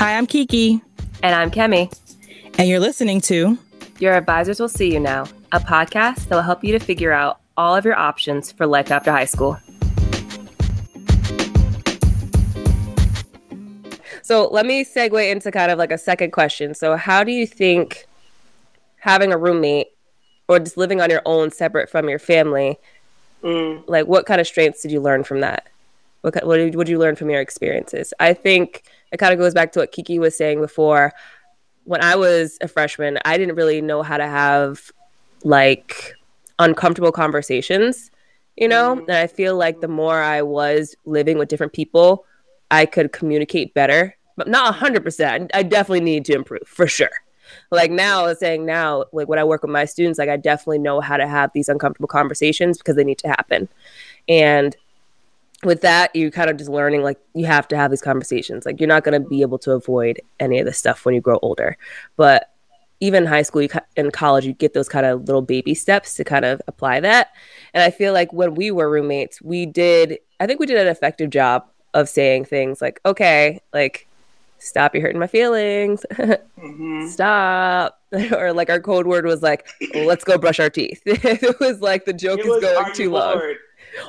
Hi, I'm Kiki. And I'm Kemi. And you're listening to Your Advisors Will See You Now, a podcast that will help you to figure out all of your options for life after high school. So let me segue into kind of like a second question. So, how do you think having a roommate or just living on your own separate from your family, mm. like what kind of strengths did you learn from that? What, what did, what did you learn from your experiences? I think it kind of goes back to what Kiki was saying before. When I was a freshman, I didn't really know how to have like uncomfortable conversations, you know? Mm-hmm. And I feel like the more I was living with different people, I could communicate better. But not 100%. I definitely need to improve for sure. Like now, I was saying now, like when I work with my students, like I definitely know how to have these uncomfortable conversations because they need to happen. And with that, you kind of just learning like you have to have these conversations. Like you're not going to be able to avoid any of this stuff when you grow older. But even in high school, you in college, you get those kind of little baby steps to kind of apply that. And I feel like when we were roommates, we did. I think we did an effective job of saying things like, "Okay, like." Stop! You're hurting my feelings. mm-hmm. Stop! or like our code word was like, "Let's go brush our teeth." it was like the joke is going too long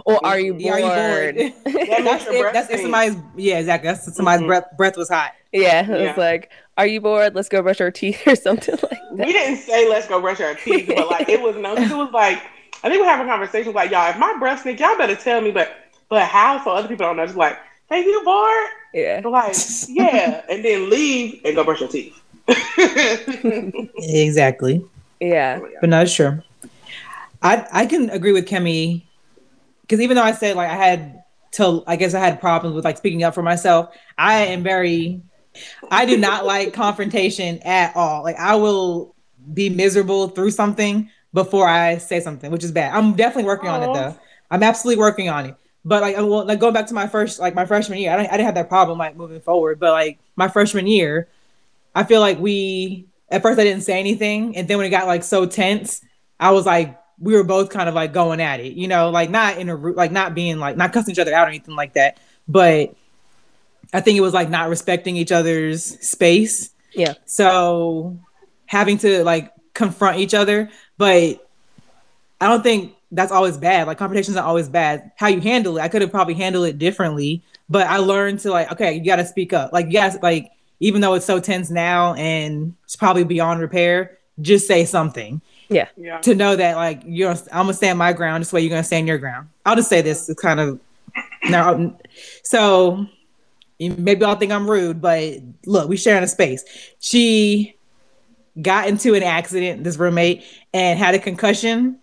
or are you bored? Are you bored? that's if, that's if somebody's yeah, exactly. That's somebody's mm-hmm. breath breath was hot. Yeah, it yeah. was like, are you bored? Let's go brush our teeth or something like that. We didn't say let's go brush our teeth, but like it was no, it was like I think we are having a conversation like y'all. If my breath stink, y'all better tell me. But but how? So other people don't know. Just like, hey, you bored? Yeah. But like yeah, and then leave and go brush your teeth. exactly. Yeah. But not sure. I I can agree with Kemi because even though I said like I had to, I guess I had problems with like speaking up for myself. I am very, I do not like confrontation at all. Like I will be miserable through something before I say something, which is bad. I'm definitely working Aww. on it though. I'm absolutely working on it. But like, well, like going back to my first, like my freshman year, I didn't, I didn't have that problem like moving forward. But like my freshman year, I feel like we at first I didn't say anything, and then when it got like so tense, I was like we were both kind of like going at it, you know, like not in a like not being like not cussing each other out or anything like that, but I think it was like not respecting each other's space. Yeah. So having to like confront each other, but I don't think that's always bad. Like confrontations are always bad. How you handle it, I could have probably handled it differently, but I learned to like, okay, you got to speak up. Like, yes, like even though it's so tense now and it's probably beyond repair, just say something. Yeah. yeah. To know that like you're I'm gonna stand my ground, this way you're gonna stand your ground. I'll just say this it's kind of now so maybe I'll think I'm rude, but look, we sharing a space. She got into an accident, this roommate, and had a concussion.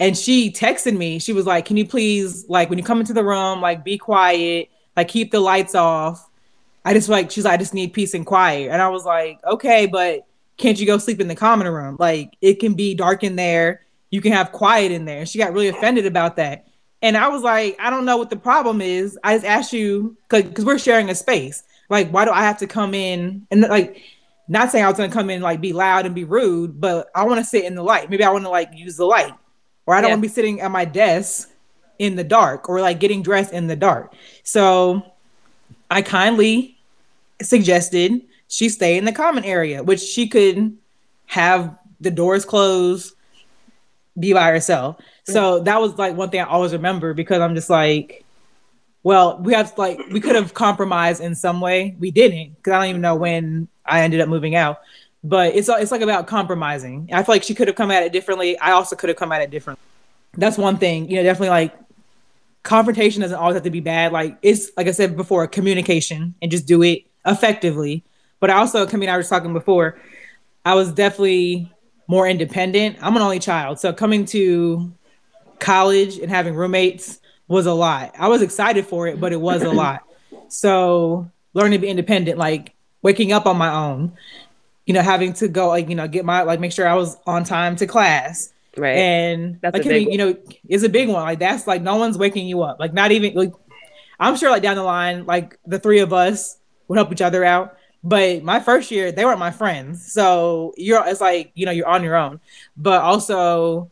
And she texted me. She was like, Can you please, like, when you come into the room, like, be quiet, like, keep the lights off. I just like, she's like, I just need peace and quiet. And I was like, Okay, but can't you go sleep in the common room? Like it can be dark in there. You can have quiet in there. she got really offended about that. And I was like, I don't know what the problem is. I just asked you because we're sharing a space. Like, why do I have to come in and like not saying I was gonna come in like be loud and be rude, but I want to sit in the light. Maybe I want to like use the light, or I don't yeah. want to be sitting at my desk in the dark or like getting dressed in the dark. So I kindly suggested she stay in the common area, which she could have the doors closed, be by herself. So that was like one thing I always remember because I'm just like, well, we have like we could have compromised in some way. We didn't because I don't even know when I ended up moving out. But it's it's like about compromising. I feel like she could have come at it differently. I also could have come at it differently. That's one thing, you know, definitely like confrontation doesn't always have to be bad. Like it's like I said before, communication and just do it effectively but I also, coming, I was talking before, I was definitely more independent. I'm an only child. So coming to college and having roommates was a lot. I was excited for it, but it was a lot. So learning to be independent, like waking up on my own, you know, having to go, like, you know, get my, like, make sure I was on time to class. Right. And that's like, you know, is a big one. Like, that's like, no one's waking you up. Like, not even, like, I'm sure, like, down the line, like, the three of us would help each other out. But my first year, they weren't my friends. So you're it's like, you know, you're on your own. But also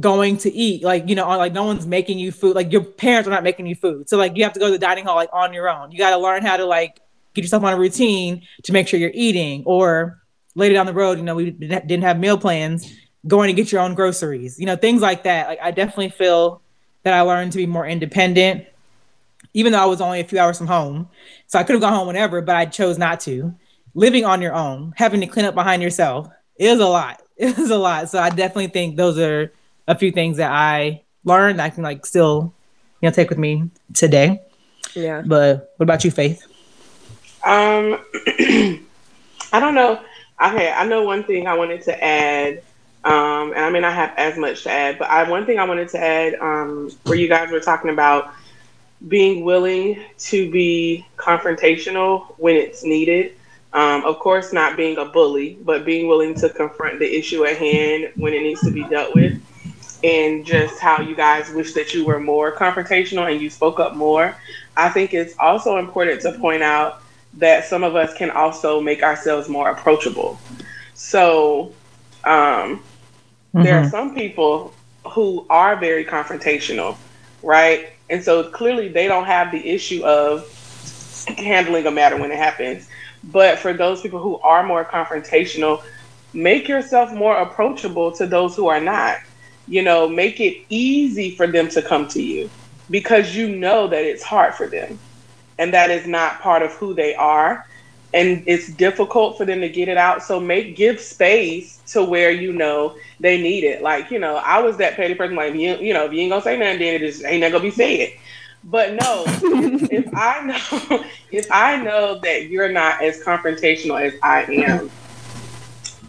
going to eat, like, you know, like no one's making you food. Like your parents are not making you food. So like you have to go to the dining hall like on your own. You gotta learn how to like get yourself on a routine to make sure you're eating. Or later down the road, you know, we didn't have meal plans, going to get your own groceries, you know, things like that. Like I definitely feel that I learned to be more independent, even though I was only a few hours from home. So I could have gone home whenever, but I chose not to. Living on your own, having to clean up behind yourself is a lot. It is a lot. So I definitely think those are a few things that I learned I can like still, you know, take with me today. Yeah. But what about you, Faith? Um, I don't know. Okay, I know one thing I wanted to add, um, and I may not have as much to add, but I one thing I wanted to add, um, where you guys were talking about being willing to be confrontational when it's needed. Um, of course, not being a bully, but being willing to confront the issue at hand when it needs to be dealt with. And just how you guys wish that you were more confrontational and you spoke up more. I think it's also important to point out that some of us can also make ourselves more approachable. So, um, mm-hmm. there are mm-hmm. some people who are very confrontational, right? And so clearly they don't have the issue of handling a matter when it happens. But for those people who are more confrontational, make yourself more approachable to those who are not. You know, make it easy for them to come to you because you know that it's hard for them and that is not part of who they are and it's difficult for them to get it out so make give space to where you know they need it like you know i was that petty person like you, you know if you ain't gonna say nothing then it just ain't not gonna be said but no, if I know if I know that you're not as confrontational as I am,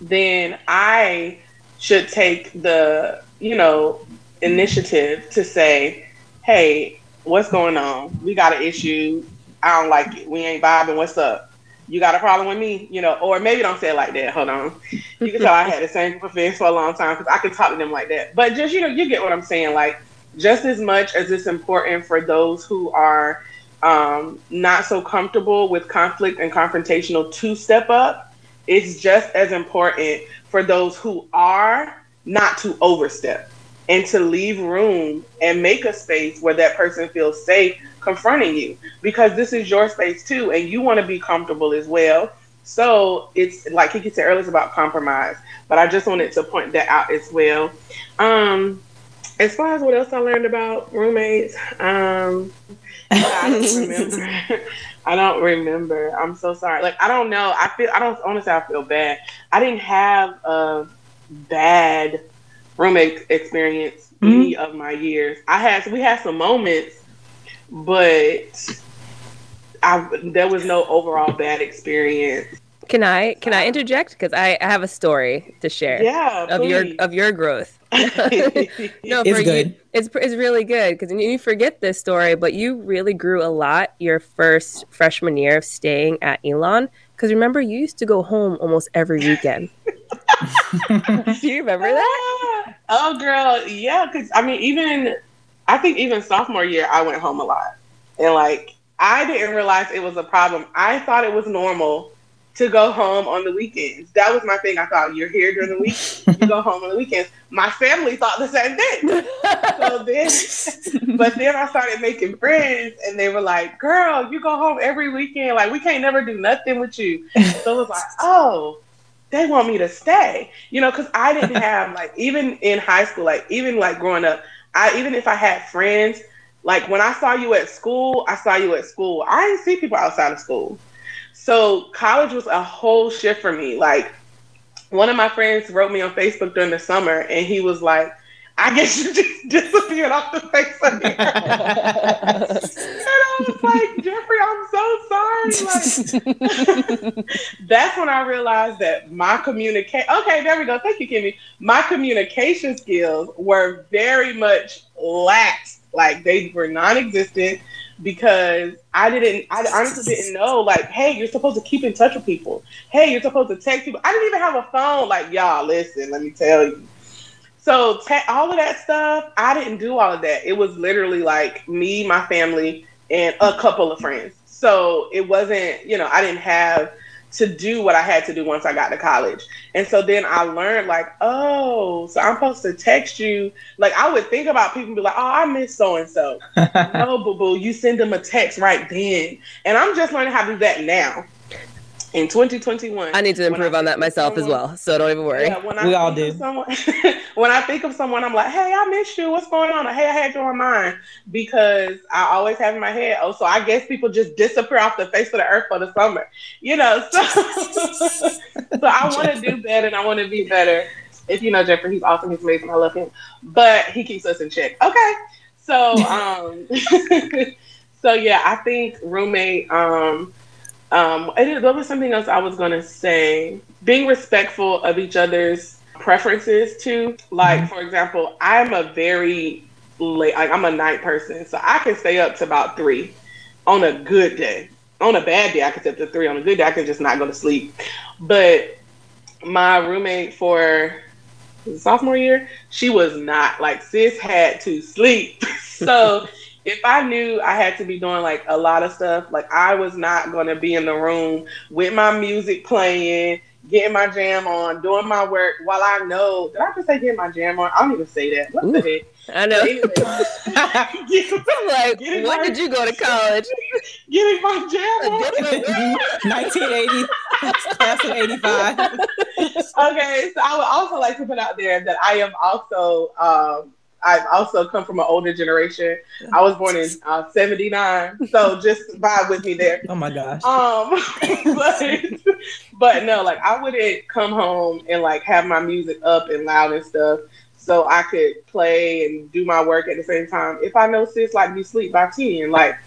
then I should take the, you know, initiative to say, "Hey, what's going on? We got an issue. I don't like it. We ain't vibing. What's up? You got a problem with me? You know, or maybe don't say it like that. Hold on. You can tell I had the same friends for a long time because I can talk to them like that. But just you know, you get what I'm saying. Like just as much as it's important for those who are um, not so comfortable with conflict and confrontational to step up, it's just as important for those who are not to overstep and to leave room and make a space where that person feels safe confronting you because this is your space too and you want to be comfortable as well. So it's like he said earlier, it's about compromise. But I just wanted to point that out as well. Um, as far as what else I learned about roommates, um, I don't remember. I don't remember. I'm so sorry. Like I don't know. I feel I don't honestly I feel bad. I didn't have a bad roommate experience mm-hmm. any of my years. I had we had some moments, but I there was no overall bad experience. Can I can I interject because I, I have a story to share? Yeah, of please. your of your growth. no, it's good. You, it's it's really good because you forget this story, but you really grew a lot your first freshman year of staying at Elon. Because remember, you used to go home almost every weekend. Do you remember that? Oh, girl, yeah. Because I mean, even I think even sophomore year, I went home a lot, and like I didn't realize it was a problem. I thought it was normal to go home on the weekends. That was my thing. I thought you're here during the week, you go home on the weekends. My family thought the same thing. so then, but then I started making friends, and they were like, "Girl, you go home every weekend. Like we can't never do nothing with you." So it was like, "Oh." They want me to stay, you know, because I didn't have like even in high school, like even like growing up, I even if I had friends, like when I saw you at school, I saw you at school. I didn't see people outside of school. So college was a whole shift for me. Like one of my friends wrote me on Facebook during the summer and he was like, I guess you just disappeared off the face of the earth. and I was like, Jeffrey, I'm so sorry. Like, that's when I realized that my communication, okay, there we go. Thank you, Kimmy. My communication skills were very much lax. Like they were non existent because I didn't, I honestly didn't know, like, hey, you're supposed to keep in touch with people. Hey, you're supposed to text people. I didn't even have a phone. Like, y'all, listen, let me tell you. So, te- all of that stuff, I didn't do all of that. It was literally like me, my family, and a couple of friends. So, it wasn't, you know, I didn't have to do what I had to do once I got to college. And so then I learned like, oh, so I'm supposed to text you. Like I would think about people and be like, oh, I miss so and so. No, boo boo, you send them a text right then. And I'm just learning how to do that now in 2021. I need to improve on that myself someone, as well. So don't even worry. Yeah, when I we all do. Someone, when I think of someone, I'm like, hey, I miss you. What's going on? Or, hey, I had you on mind because I always have in my head, oh, so I guess people just disappear off the face of the earth for the summer. You know, so, so I want to do better and I want to be better. If you know Jeffrey, he's awesome. He's amazing. I love him. But he keeps us in check. Okay. So, um, so yeah, I think roommate, um, um, there was something else I was gonna say. Being respectful of each other's preferences too. Like mm-hmm. for example, I'm a very late. Like I'm a night person, so I can stay up to about three on a good day. On a bad day, I can stay up to three. On a good day, I can just not go to sleep. But my roommate for sophomore year, she was not like sis had to sleep. so if I knew I had to be doing like a lot of stuff, like I was not going to be in the room with my music playing, getting my jam on, doing my work while I know. Did I just say getting my jam on? I don't even say that. What Ooh, the heck? I know. like, when did you go to college? Getting my jam on. 1980, class of 85. okay, so I would also like to put out there that I am also um, I also come from an older generation. I was born in uh, 79. So just vibe with me there. Oh my gosh. Um, but, but no, like I wouldn't come home and like have my music up and loud and stuff so I could play and do my work at the same time. If I know sis like be sleep by 10, like,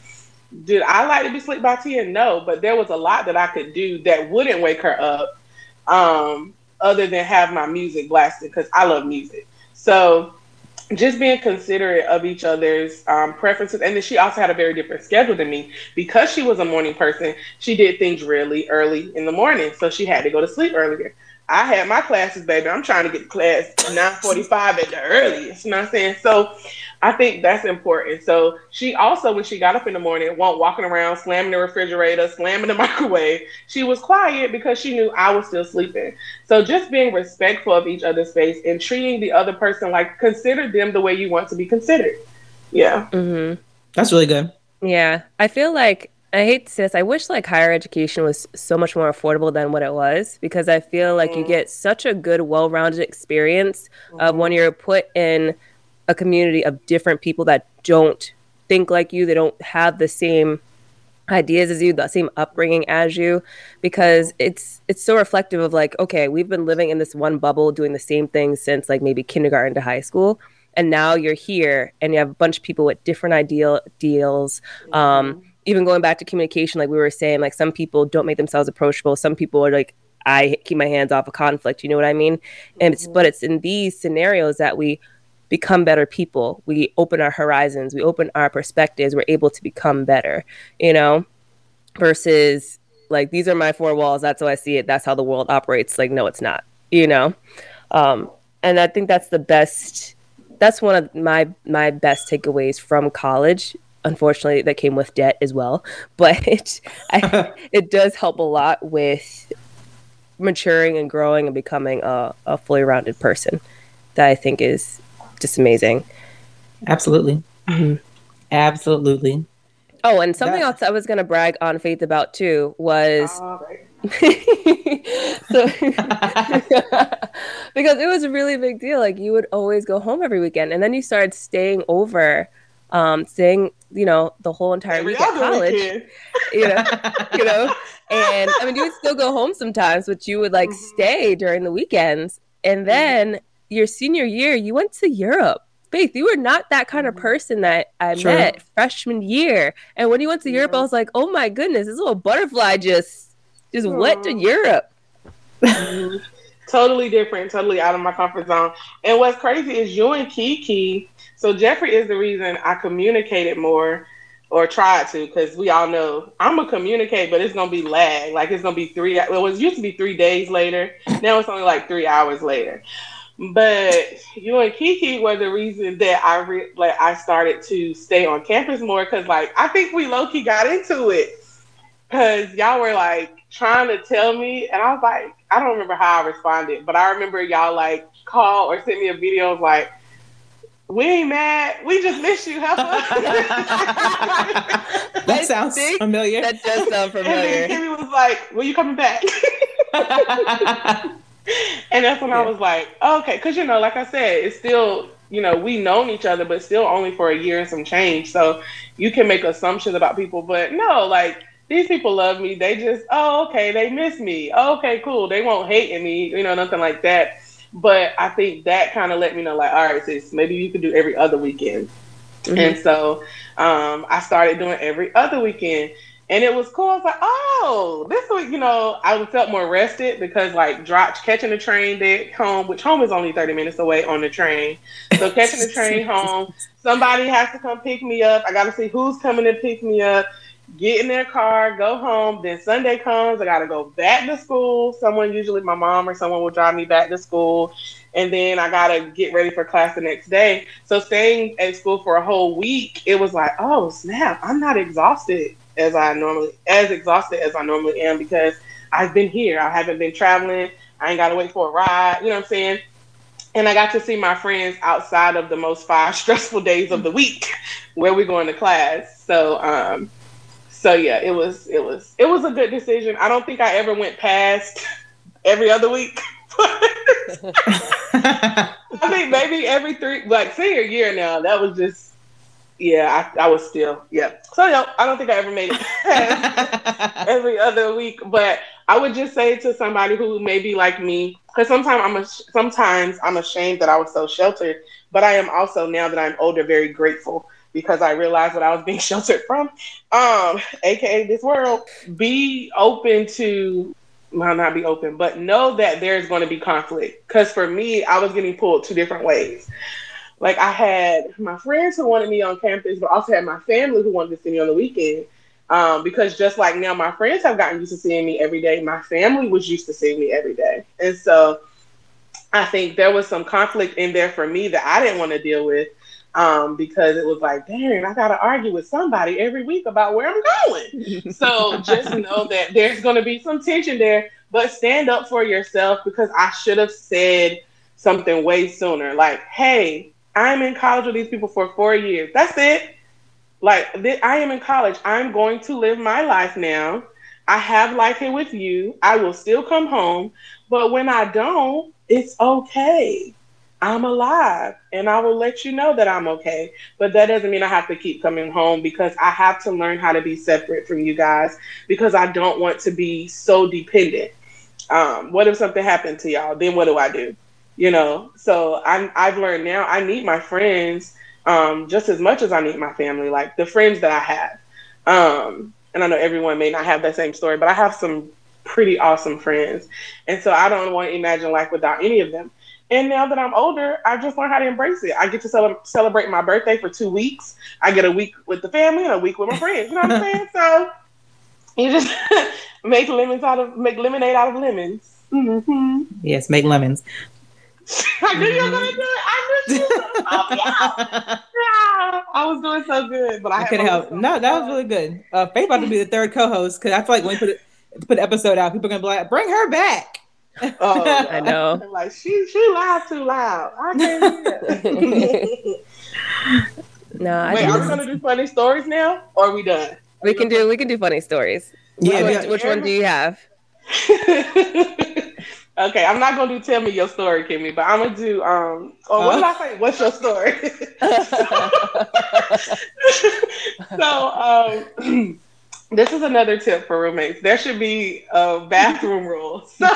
did I like to be sleep by 10? No, but there was a lot that I could do that wouldn't wake her up um, other than have my music blasted because I love music. So just being considerate of each other's um, preferences. And then she also had a very different schedule than me because she was a morning person. She did things really early in the morning, so she had to go to sleep earlier. I had my classes, baby. I'm trying to get to class 9:45 at the earliest. You know what I'm saying? So I think that's important. So she also, when she got up in the morning, won't walking around slamming the refrigerator, slamming the microwave. She was quiet because she knew I was still sleeping. So just being respectful of each other's space and treating the other person like consider them the way you want to be considered. Yeah. Mm-hmm. That's really good. Yeah. I feel like I hate to say this. I wish like higher education was so much more affordable than what it was because I feel like mm. you get such a good, well-rounded experience mm-hmm. of when you're put in a community of different people that don't think like you, they don't have the same ideas as you, the same upbringing as you, because it's it's so reflective of like, okay, we've been living in this one bubble, doing the same thing since like maybe kindergarten to high school, and now you're here and you have a bunch of people with different ideal deals. Um, mm-hmm. even going back to communication, like we were saying, like some people don't make themselves approachable. Some people are like, I keep my hands off of conflict. You know what I mean? And it's, but it's in these scenarios that we become better people. We open our horizons, we open our perspectives, we're able to become better, you know, versus like, these are my four walls. That's how I see it. That's how the world operates. Like, no, it's not, you know? Um, and I think that's the best, that's one of my, my best takeaways from college. Unfortunately, that came with debt as well, but it, I, it does help a lot with maturing and growing and becoming a, a fully rounded person that I think is just amazing. Absolutely. Mm-hmm. Absolutely. Oh, and something else I was going to brag on Faith about too was. so, because it was a really big deal. Like you would always go home every weekend, and then you started staying over, um, staying, you know, the whole entire week at college. you know, you know, and I mean, you would still go home sometimes, but you would like mm-hmm. stay during the weekends, and mm-hmm. then your senior year, you went to Europe. Faith, you were not that kind of mm-hmm. person that I sure. met freshman year. And when you went to Europe, I was like, oh my goodness, this little butterfly just just Aww. went to Europe. totally different, totally out of my comfort zone. And what's crazy is you and Kiki. So Jeffrey is the reason I communicated more or tried to, because we all know I'm gonna communicate, but it's gonna be lag. Like it's gonna be three. Well, it was used to be three days later. Now it's only like three hours later. But you and Kiki were the reason that I re- like I started to stay on campus more because like I think we low key got into it because y'all were like trying to tell me, and I was like, I don't remember how I responded, but I remember y'all like call or send me a video of like, we ain't mad. We just miss you. Help us. that sounds familiar. That does sound familiar. And Kimmy was like, "When you coming back?" and that's when yeah. I was like, oh, "Okay," because you know, like I said, it's still you know we known each other, but still only for a year and some change. So you can make assumptions about people, but no, like these people love me. They just, oh, okay, they miss me. Oh, okay, cool. They won't hate me, you know, nothing like that. But I think that kind of let me know, like, all right, sis, maybe you could do every other weekend. Mm-hmm. And so um, I started doing every other weekend. And it was cool. I was like, oh, this week, you know, I felt more rested because like dropped catching the train there home, which home is only 30 minutes away on the train. So catching the train home, somebody has to come pick me up. I got to see who's coming to pick me up get in their car, go home. Then Sunday comes, I got to go back to school. Someone, usually my mom or someone, will drive me back to school. And then I got to get ready for class the next day. So staying at school for a whole week, it was like, oh, snap, I'm not exhausted as I normally, as exhausted as I normally am because I've been here. I haven't been traveling. I ain't got to wait for a ride. You know what I'm saying? And I got to see my friends outside of the most five stressful days of the week where we're going to class. So, um, so yeah, it was it was it was a good decision. I don't think I ever went past every other week. I think maybe every three, like senior year now. That was just yeah. I, I was still yeah. So yeah, I don't think I ever made it every other week. But I would just say to somebody who may be like me, because sometimes I'm a, sometimes I'm ashamed that I was so sheltered, but I am also now that I'm older very grateful because I realized that I was being sheltered from, um, aka this world. Be open to well, not be open, but know that there's going to be conflict. Because for me, I was getting pulled two different ways. Like I had my friends who wanted me on campus, but also had my family who wanted to see me on the weekend. Um, because just like now, my friends have gotten used to seeing me every day. My family was used to seeing me every day, and so I think there was some conflict in there for me that I didn't want to deal with um, because it was like, dang, I got to argue with somebody every week about where I'm going. so just know that there's going to be some tension there, but stand up for yourself because I should have said something way sooner. Like, hey, I'm in college with these people for four years. That's it. Like, th- I am in college. I'm going to live my life now. I have life here with you. I will still come home. But when I don't, it's okay. I'm alive and I will let you know that I'm okay. But that doesn't mean I have to keep coming home because I have to learn how to be separate from you guys because I don't want to be so dependent. Um, what if something happened to y'all? Then what do I do? You know, so I'm, I've learned now I need my friends um, just as much as I need my family, like the friends that I have. Um, and I know everyone may not have that same story, but I have some pretty awesome friends. And so I don't want to imagine life without any of them. And now that I'm older, I just learned how to embrace it. I get to cel- celebrate my birthday for two weeks. I get a week with the family and a week with my friends. You know what I'm saying? So you just make lemons out of make lemonade out of lemons. Mm-hmm. Yes, make lemons. I knew you were gonna do it. I knew you. were gonna I was doing so good, but I, I couldn't help. No, that was really good. Uh, Faith about to be the third co-host because I feel like when we put it, put the episode out, people are gonna be like, "Bring her back." Oh, I know. like she she lied too loud. I can't hear. no, I wait. Are we gonna do funny stories now, or are we done? We can do we can do funny stories. Yeah. Which, yeah. which one do you have? Okay, I'm not gonna do tell me your story, Kimmy, but I'm gonna do um. Oh, what did I say? What's your story? so um. This is another tip for roommates. There should be a bathroom rule. So,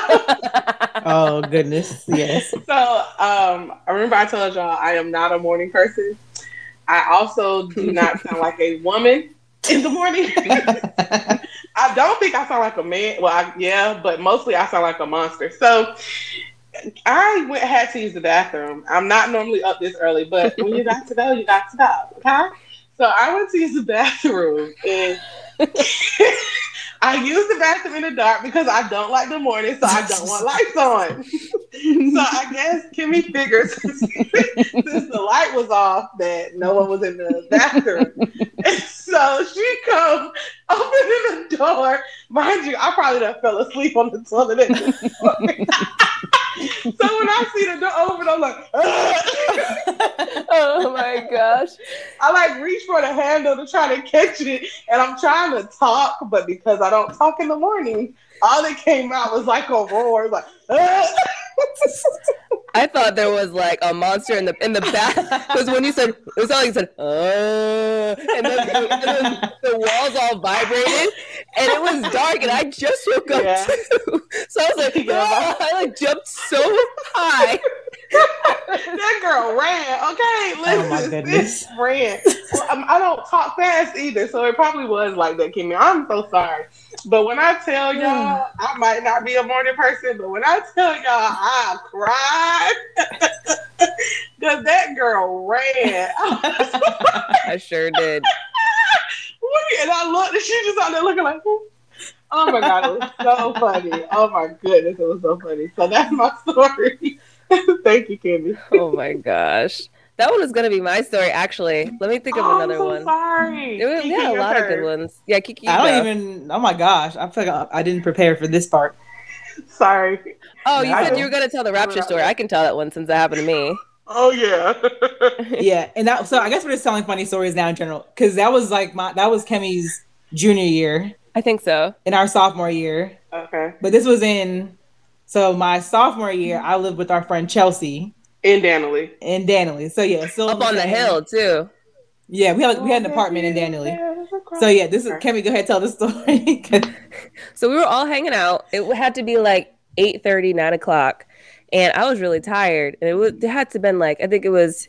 oh goodness, yes. So um, I remember I told y'all I am not a morning person. I also do not sound like a woman in the morning. I don't think I sound like a man. Well, I, yeah, but mostly I sound like a monster. So I went had to use the bathroom. I'm not normally up this early, but when you got to go, you got to go. Okay. So I went to use the bathroom and I use the bathroom in the dark because I don't like the morning, so I don't want lights on. so I guess Kimmy figures since the light was off that no one was in the bathroom. So she comes opening the door, mind you, I probably done fell asleep on the toilet. So when I see the door open, I'm like, oh my gosh. I like reach for the handle to try to catch it, and I'm trying to talk, but because I don't talk in the morning, all that came out was like a roar, like. I thought there was like a monster in the in the back because when you said it was all you said, uh, and then, and then the walls all vibrated, and it was dark, and I just woke up Yeah. too. So I was like, "Ah," I like jumped so high. That girl ran. Okay, listen, Oh, my goodness. bitch ran. Well, um, I don't talk fast either, so it probably was like that, Kimmy. I'm so sorry, but when I tell y'all, I might not be a morning person, but when I tell y'all, I cried because that girl ran. I sure did. and I looked, and she just out there looking like. Oh my god, it was so funny. Oh my goodness, it was so funny. So that's my story. Thank you, Kimmy. Oh my gosh, that one was gonna be my story. Actually, let me think of Oh, another I'm so one. Sorry. There was, Kiki, yeah, a your lot of good ones. Yeah, Kiki. I don't even. Oh my gosh! I feel like I didn't prepare for this part. Sorry. Oh, you No. said you were gonna tell the rapture story. I can tell that one since that happened to me. Oh yeah. yeah, and that. So I guess we're just telling funny stories now in general, because that was like my that was Kemi's junior year I think so. in our sophomore year, okay. but this was in. So my sophomore year, I lived with our friend Chelsea In Danieley. in Danieley. So yeah, still Up on the hill too. Yeah, we had we had an apartment in Danieley. So yeah, this is. can we go ahead tell the story? So we were all hanging out. It had to be like 8 30, 9 o'clock. And I was really tired. And it, was, it had to have been like, I think it was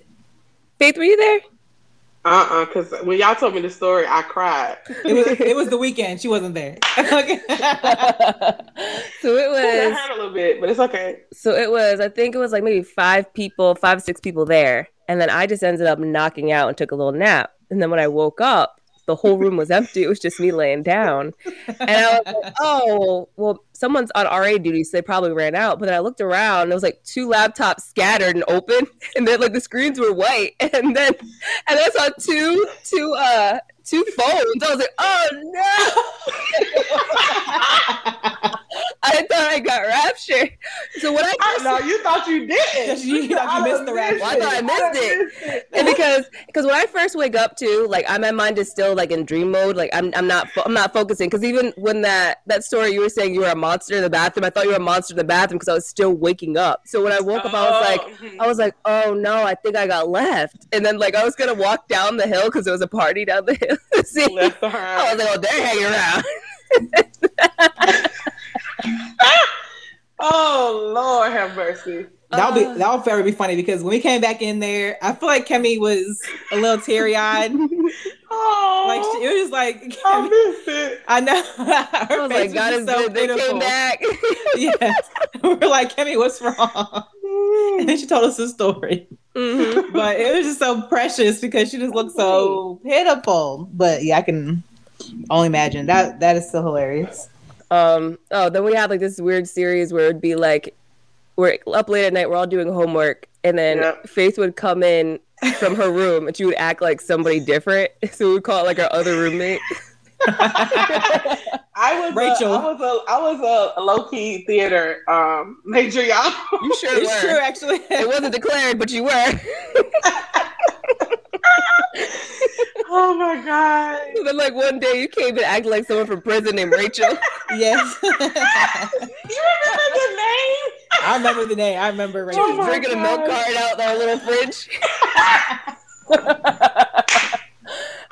Faith, were you there? Uh-uh, because when y'all told me the story, I cried. it was it was the weekend. She wasn't there. Okay. so it was. I hurt a little bit, but it's okay. so it was I think it was like maybe five people, five, six people there. And then I just ended up knocking out and took a little nap. And then when I woke up, the whole room was empty. It was just me laying down. And I was like, oh, well, someone's on RA duty, so they probably ran out. But then I looked around, and it was like two laptops scattered and open, and then like the screens were white. And then and I saw two two uh two phones. I was like, oh no. I thought I got raptured. So what I I, no, you thought you didn't. You thought you missed the rapture. Well, I thought I missed it. and because because when I first wake up too, like I, my mind is still like in dream mode. Like I'm I'm not I'm not focusing because even when that that story you were saying you were a monster in the bathroom, I thought you were a monster in the bathroom because I was still waking up. So when I woke up, I was like. Oh. I was like, oh no, I think I got left. And then like I was gonna walk down the hill because there was a party down the hill. See, left I was like, oh, they're hanging around. Oh Lord, have mercy. That'll Uh. be that'll very be funny because when we came back in there, I feel like Kemi was a little teary eyed. Oh, like she, it was just like I Kemi, missed it. I know. I Her was face like, God was is so good. They pitiful. came back. Yes, we're like Kemi, what's wrong? And then she told us the story, Mhm. but it was just so precious because she just looked so pitiful. But yeah, I can only imagine that that is so hilarious. Um. Oh, then we had like this weird series where it'd be like we're up late at night, we're all doing homework, and then Yep. Faith would come in from her room and she would act like somebody different. So we would call it like our other roommate. I was Rachel. A, I was a I was a, low key theater um major, y'all. You sure It's were. true, actually. It wasn't declared, but you were. oh my god. And then like one day you came and acted like someone from prison named Rachel. Yes, You remember the name? I remember the name. I remember She was Oh my drinking a milk God. carton out of our little fridge.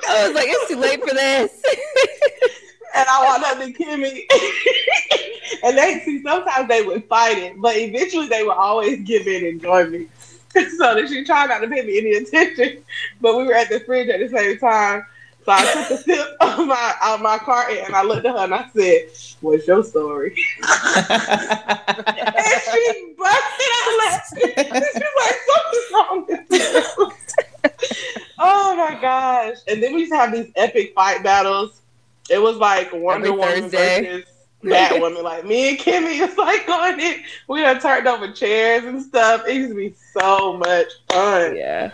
I was like, it's too late for this. And I walked up to Kimmy. and they see sometimes they would fight it, but eventually they would always give in and join me. so that she tried not to pay me any attention. But we were at the fridge at the same time. So I took a sip of my out my carton and I looked at her and I said, What's your story? And she busted out laughing. She's like, something's wrong with you. oh my gosh. And then we used to have these epic fight battles. It was like Wonder Every Woman Thursday. versus Batwoman. Like me and Kimmy was like going in. We done turned over chairs and stuff. It used to be so much fun. yeah.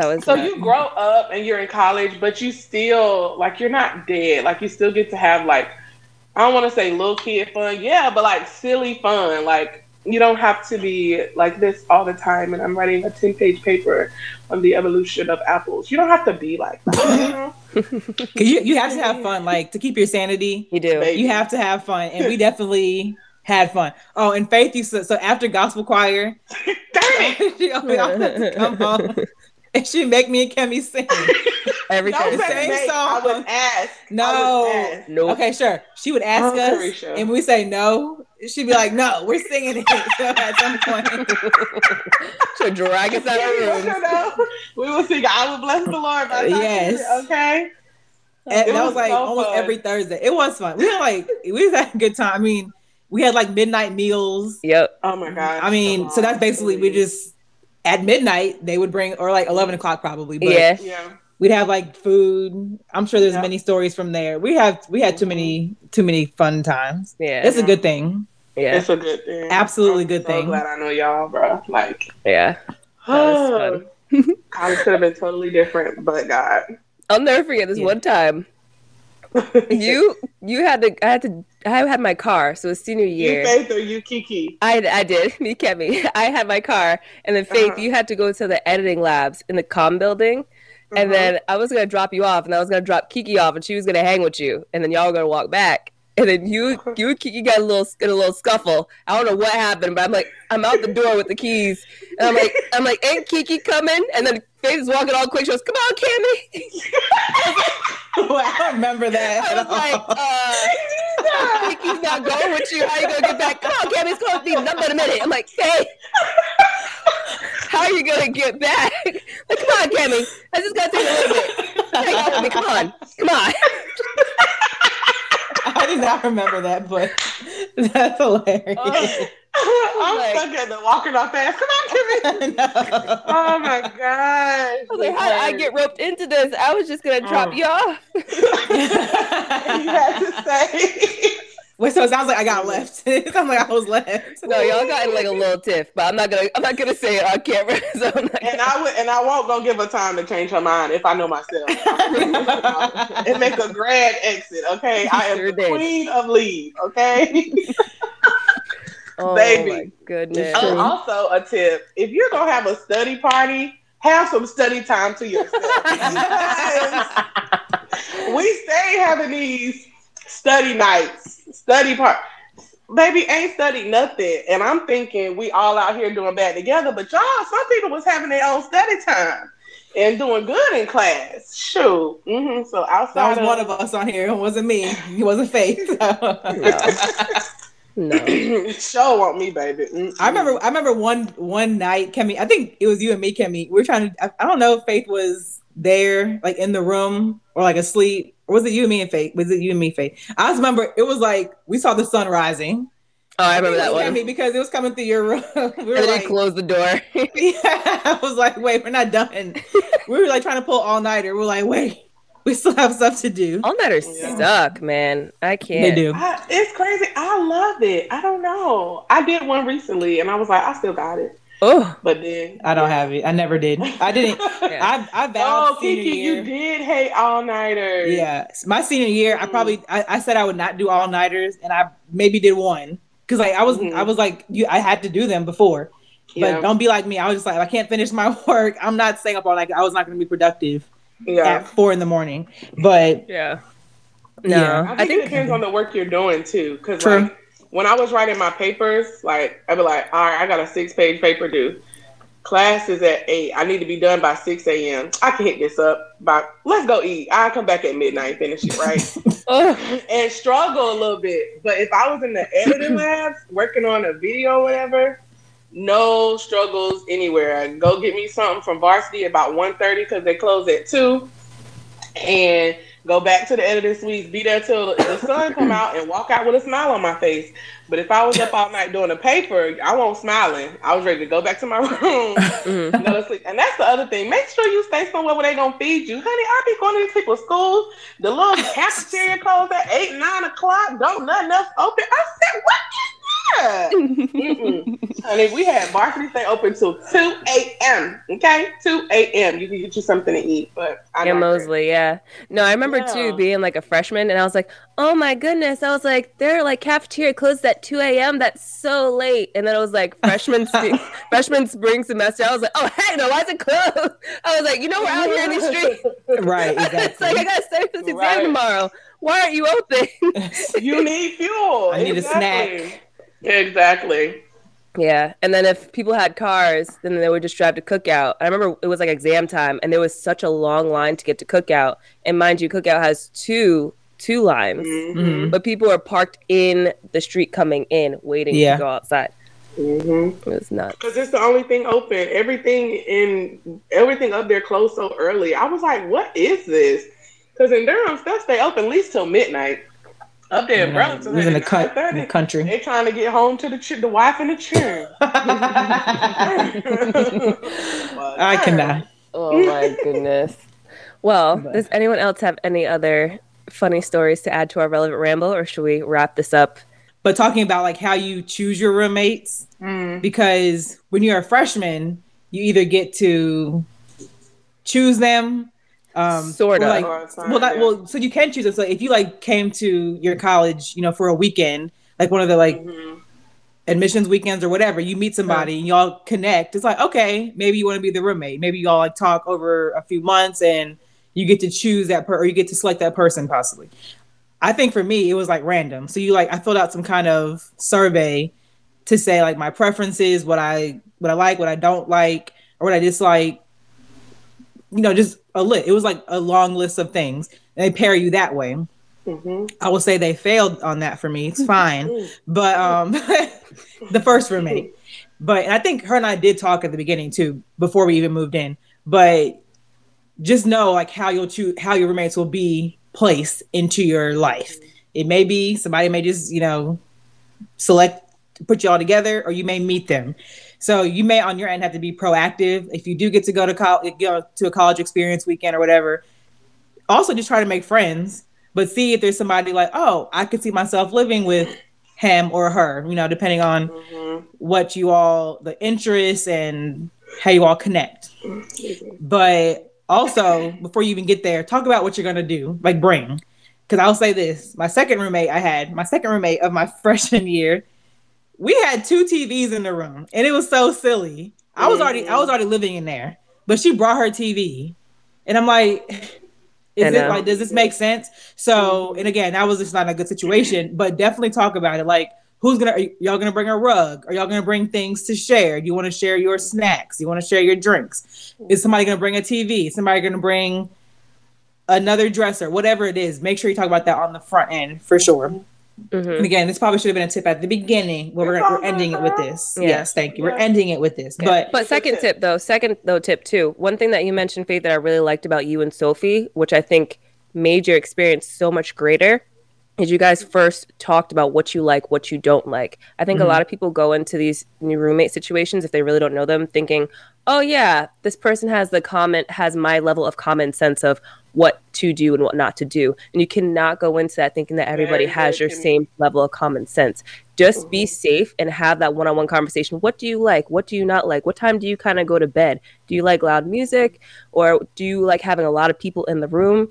That was So nuts. you grow up and you're in college, but you still like you're not dead. Like you still get to have like I don't want to say little kid fun, yeah, but like silly fun. Like you don't have to be like this all the time. And I'm writing a ten page paper on the evolution of apples. You don't have to be like that. you, you have to have fun, like to keep your sanity. You do. You have to have fun, and we definitely had fun. Oh, and Faith used to, so after gospel choir, she always come home and she make me and Kemi sing. Every Don't Thursday. say Same make, song. I would ask. No. I would ask. Nope. Okay, sure. She would ask Oh, us, Carisha. and we say no. She'd be like, "No, we're singing it." So at some point, She'll drag us out Yeah, of the room. know. We will sing. I will bless the Lord. by the time Yes. you- Okay. and It that was was like so almost fun. every Thursday. It was fun. We had like we was having a good time. I mean, we had like midnight meals. Yep. Oh my god. I mean, so that's basically we just at midnight they would bring or like eleven o'clock probably. But Yeah. Yeah. we'd have like food. I'm sure there's Yeah. many stories from there. We have we had too many too many fun times. Yeah. It's a good thing. Yeah. It's a good thing. Absolutely I'm good so thing. Glad I know y'all, bro. Like, Yeah. That was I could have been totally different, but God. I'll never forget this Yeah. one time. You you had to I had to I had my car, so it was senior year. you. Faith or you Kiki? I, I did. Me, Kemi. I had my car, and then Faith, Uh-huh. you had to go to the editing labs in the com building, Uh-huh. and then I was gonna drop you off, and I was gonna drop Kiki off, and she was gonna hang with you, and then y'all were gonna walk back, and then you you and Kiki got a little in a little scuffle. I don't know what happened, but I'm like I'm out the door with the keys, and I'm like I'm like ain't Kiki coming? And then Faith is walking all quick. She goes, "Come on, Kemi." I don't remember that. I was like, all. uh, Kiki's not going with you. How are you gonna get back? Come on, Kemi, it's gonna be nothing but a minute. I'm like, hey, how are you gonna get back? Like, come on, Kemi. I just gotta take a little bit. Hang out with me. Come on, come on. I did not remember that, but that's hilarious. Oh, I'm Like- stuck at the walking off fast. Come on, Kimmy. No. Oh my gosh. I was like, how did I get roped into this? I was just gonna drop Oh. you off. you had to say. Wait, so it sounds like I got left. it sounds like I was left. No, y'all got in like a little tiff, but I'm not gonna. I'm not gonna say it on camera. So I'm not And gonna, I would, and I won't go give her time to change her mind if I know myself. and make a grand exit. Okay, I am Sure the did. queen of leave. Okay. oh baby. my goodness. Oh, also, a tip: if you're gonna have a study party, have some study time to yourself. We stay having these study nights, study part. Baby ain't studied nothing, and I'm thinking we all out here doing bad together. But y'all, some people was having their own study time and doing good in class. Shoot, hmm so outside That was one of us on here. It wasn't me. It wasn't Faith. No. show want me, baby. Mm-mm. I remember. I remember one one night, Kemi. I think it was you and me, Kemi. We were trying to. I, I don't know if Faith was there, like in the room, or like asleep. Or was it you and me and Faith? Was it you and me, Faith? I just remember it was like we saw the sun rising. Oh, I remember that one. Kemi because it was coming through your room. we were And then like, he closed the door. yeah, I was like, wait, we're not done. we were like trying to pull all nighter. We're like, wait, we still have stuff to do. All nighters Yeah. suck, man. I can't. They do. I, it's crazy. I love it. I don't know. I did one recently, and I was like, I still got it. Oh, But then I don't have it. I never did. I didn't. Yeah. I I vowed Oh, Kiki, year. you did hate all nighters. Yeah, my senior year, I probably I, I said I would not do all nighters, and I maybe did one because like I was Mhm. I was like you I had to do them before, but yeah, don't be like me. I was just like I can't finish my work. I'm not staying up all night. I was not going to be productive yeah. at four in the morning. But yeah. No, Yeah. I think, it depends on the work you're doing too. Because True. like when I was writing my papers, like I'd be like, all right, I got a six page paper due. Class is at eight. I need to be done by six a.m. I can hit this up by let's go eat. I'll come back at midnight, finish it right. and struggle a little bit. But if I was in the editing labs working on a video or whatever, no struggles anywhere. I go get me something from varsity about 1.30 because they close at 2 and go back to the editing suites, be there till the sun come out and walk out with a smile on my face. But if I was up all night doing a paper, I won't smiling. I was ready to go back to my room mhm. go to sleep. And that's the other thing. Make sure you stay somewhere where they gonna feed you. Honey, I be going to these people's schools. The little cafeteria closed at eight, nine o'clock. Don't nothing else open. I said, what is Honey, we had varsity stay open till 2 a.m. Okay? 2 a.m. You can get you something to eat, but I in Moseley, yeah. No, I remember Yeah. too being like a freshman and I was like, oh my goodness. I was like, they're like cafeteria closed at 2 a.m. That's so late. And then it was like freshman spring, freshman spring semester. I was like, oh heck no, why is it closed? I was like, you know, we're out here in the streets. Right, it's exactly. like I gotta study for this exam Right. tomorrow. Why aren't you open? you need fuel. I need a Exactly. Exactly. Yeah, and then if people had cars, then they would just drive to Cookout. I remember it was like exam time, and there was such a long line to get to Cookout. And mind you, Cookout has two two lines, Mhm. but people are parked in the street coming in, waiting Yeah. to go outside. Mm-hmm. It was nuts. Because it's the only thing open. Everything in everything up there closed so early. I was like, what is this? Because in Durham, stuff stay open at least till midnight. Up there in You know, Burlington, we in the, cut, in the country. They trying to get home to the ch- the wife and the children. I cannot. Oh my goodness. Well, But- does anyone else have any other funny stories to add to our relevant ramble, or should we wrap this up? But talking about like how you choose your roommates, Mm. because when you're a freshman, you either get to choose them, um, Sorta. like, Or not, well, that, yeah. well, so you can choose them. So if you like came to your college, you know, for a weekend, like one of the like Mhm. admissions weekends or whatever, you meet somebody and y'all connect. It's like, okay, maybe you want to be the roommate. Maybe y'all like talk over a few months and you get to choose that per or you get to select that person possibly. I think for me it was like random. So you like I filled out some kind of survey to say like my preferences, what I what I like, what I don't like, or what I dislike. You know, just a list. It was like a long list of things. And they pair you that way. Mhm. I will say they failed on that for me. It's fine. Mm. But um the first roommate. But I think her and I did talk at the beginning too, before we even moved in. But just know like how you'll choose how your roommates will be placed into your life. It may be somebody may just, you know, select put you all together or you may meet them. So you may on your end have to be proactive. If you do get to go to college go to a college experience weekend or whatever, also just try to make friends, but see if there's somebody like, oh, I could see myself living with him or her, you know, depending on Mhm. what you all the interests and how you all connect. But also, before you even get there, talk about what you're gonna do, like bring. Because I'll say this: my second roommate I had, my second roommate of my freshman year, we had two TVs in the room, and it was so silly. I was already, I was mm. already living in there, but she brought her TV, and I'm like, is it um, like, does this make sense? So, and again, that was just not a good situation, but definitely talk about it. Like, who's gonna, y'all gonna bring a rug? Are y'all gonna bring things to share? Do you want to share your snacks? Do you want to share your drinks? Is somebody gonna bring a TV? Is somebody gonna bring another dresser? Whatever it is, make sure you talk about that on the front end for sure. Mhm. And again, this probably should have been a tip at the beginning, but we're, we're ending it with this. Yeah. Yes, thank you. We're ending it with this. But But second tip. tip though, second though tip too. One thing that you mentioned, Faith, that I really liked about you and Sophie, which I think made your experience so much greater, is you guys first talked about what you like, what you don't like. I think Mhm. a lot of people go into these new roommate situations if they really don't know them, thinking, "Oh yeah, this person has the comment has my level of common sense of what to do and what not to do." And you cannot go into that thinking that everybody Very, has your can- same level of common sense. Just be mm-hmm. safe and have that one-on-one conversation. What do you like? What do you not like? What time do you kind of go to bed? Do you like loud music or do you like having a lot of people in the room?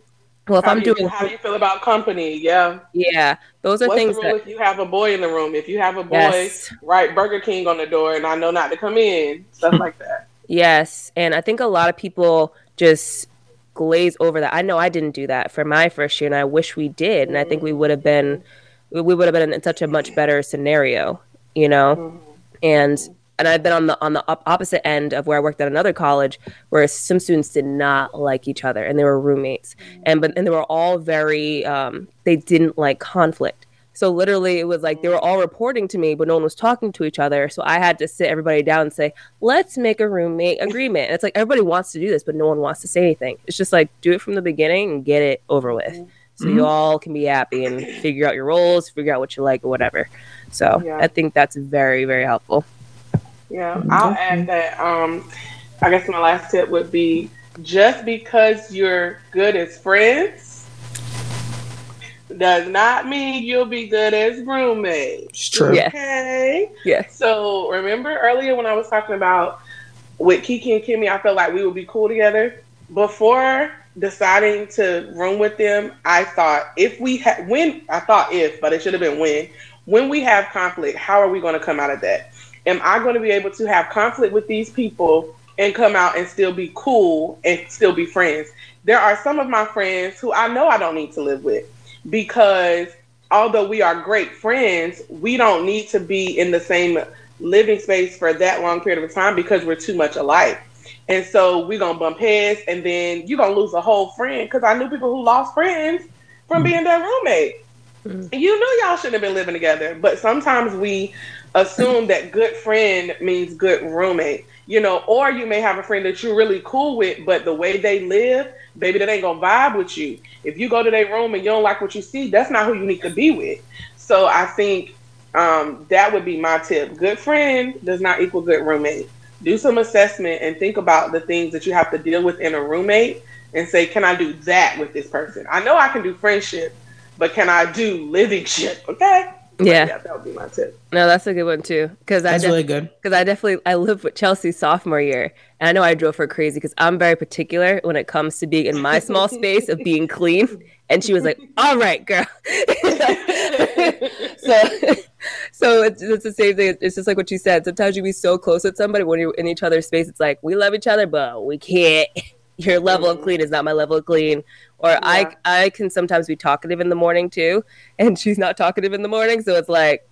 Well, if How I'm do you, doing how do you feel about company? Yeah. yeah, those are What's things the rule that if you have a boy in the room? If you have a boy, Yes. write Burger King on the door, and I know not to come in. Stuff like that. Yes, and I think a lot of people just glaze over that. I know I didn't do that for my first year, and I wish we did. And I think we would have been, we would have been in such a much better scenario, you know. And and I've been on the on the op- opposite end of where I worked at another college, where some students did not like each other, and they were roommates, and but and they were all very, um, they didn't like conflict. So literally, it was like they were all reporting to me, but no one was talking to each other. So I had to sit everybody down and say, "Let's make a roommate agreement." And it's like everybody wants to do this, but no one wants to say anything. It's just like do it from the beginning and get it over with, so Mhm. you all can be happy and figure out your roles, figure out what you like or whatever. So Yeah. I think that's very very helpful. Yeah, I'll add that. Um, I guess my last tip would be just because you're good as friends does not mean you'll be good as roommates. It's true. Yeah. Okay. Yeah. So remember earlier when I was talking about with Kiki and Kimmy, I felt like we would be cool together. Before deciding to room with them, I thought if we had when I thought if, but it should have been when. When we have conflict, how are we going to come out of that? Am I going to be able to have conflict with these people and come out and still be cool and still be friends? There are some of my friends who I know I don't need to live with because although we are great friends, we don't need to be in the same living space for that long period of time because we're too much alike. And so we're gonna bump heads, and then you're gonna lose a whole friend. Because I knew people who lost friends from being their roommate. Mhm. You knew y'all shouldn't have been living together, but sometimes we assume that good friend means good roommate. You know, or you may have a friend that you're really cool with, but the way they live, baby, that ain't gonna vibe with you. If you go to their room and you don't like what you see, that's not who you need to be with. So I think um, that would be my tip. Good friend does not equal good roommate. Do some assessment and think about the things that you have to deal with in a roommate and say, can I do that with this person? I know I can do friendship, but can I do living shit? Okay. Yeah. yeah that would be my tip. No, that's a good one too. Because I That's def- really good. because I definitely I lived with Chelsea sophomore year, and I know I drove her crazy because I'm very particular when it comes to being in my small space of being clean. And she was like, "All right, girl." so, so it's, it's the same thing. It's just like what you said. Sometimes you be so close with somebody when you're in each other's space. It's like we love each other, but we can't. Your level of clean is not my level of clean. Or I I can sometimes be talkative in the morning too, and she's not talkative in the morning. So it's like,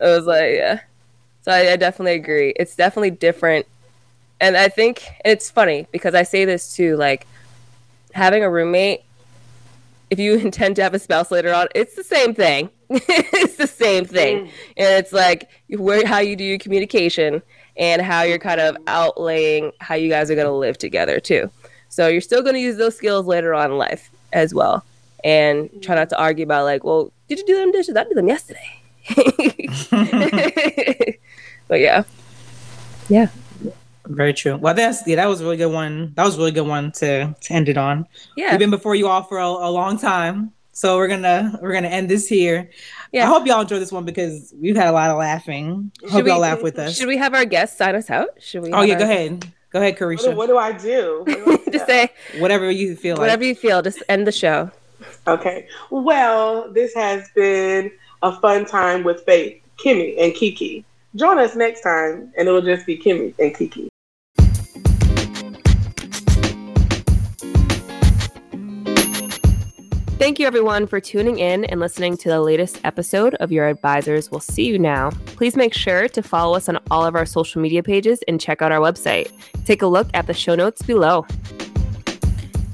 I was like, yeah. So I, I definitely agree. It's definitely different. And I think it's funny because I say this too, like having a roommate, if you intend to have a spouse later on, it's the same thing. it's the same mm-hmm. thing. And it's like where how you do your communication and how you're kind of outlaying how you guys are gonna live together too. So you're still gonna use those skills later on in life as well. And try not to argue about like, well, did you do them dishes? I did them yesterday. but yeah. Yeah. Very true. Well, that's yeah, that was a really good one. That was a really good one to, to end it on. Yeah. We've been before you all for a, a long time, so we're gonna we're gonna end this here. Yeah. I hope y'all enjoyed this one because we've had a lot of laughing. Should hope y'all laugh with us. Should we have our guests sign us out? Should we? Oh yeah, our- go ahead. Go ahead, What do, Carisha. what do I do? What do I? Just say Whatever you feel whatever like. you feel. Just end the show. Okay. Well, this has been a fun time with Faith, Kimmy, and Kiki. Join us next time, and it'll just be Kimmy and Kiki. Thank you, everyone, for tuning in and listening to the latest episode of Your Advisors Will See You Now. Please make sure to follow us on all of our social media pages and check out our website. Take a look at the show notes below.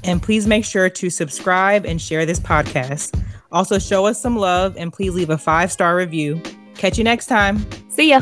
And please make sure to subscribe and share this podcast. Also, show us some love and please leave a five star review. Catch you next time. See ya.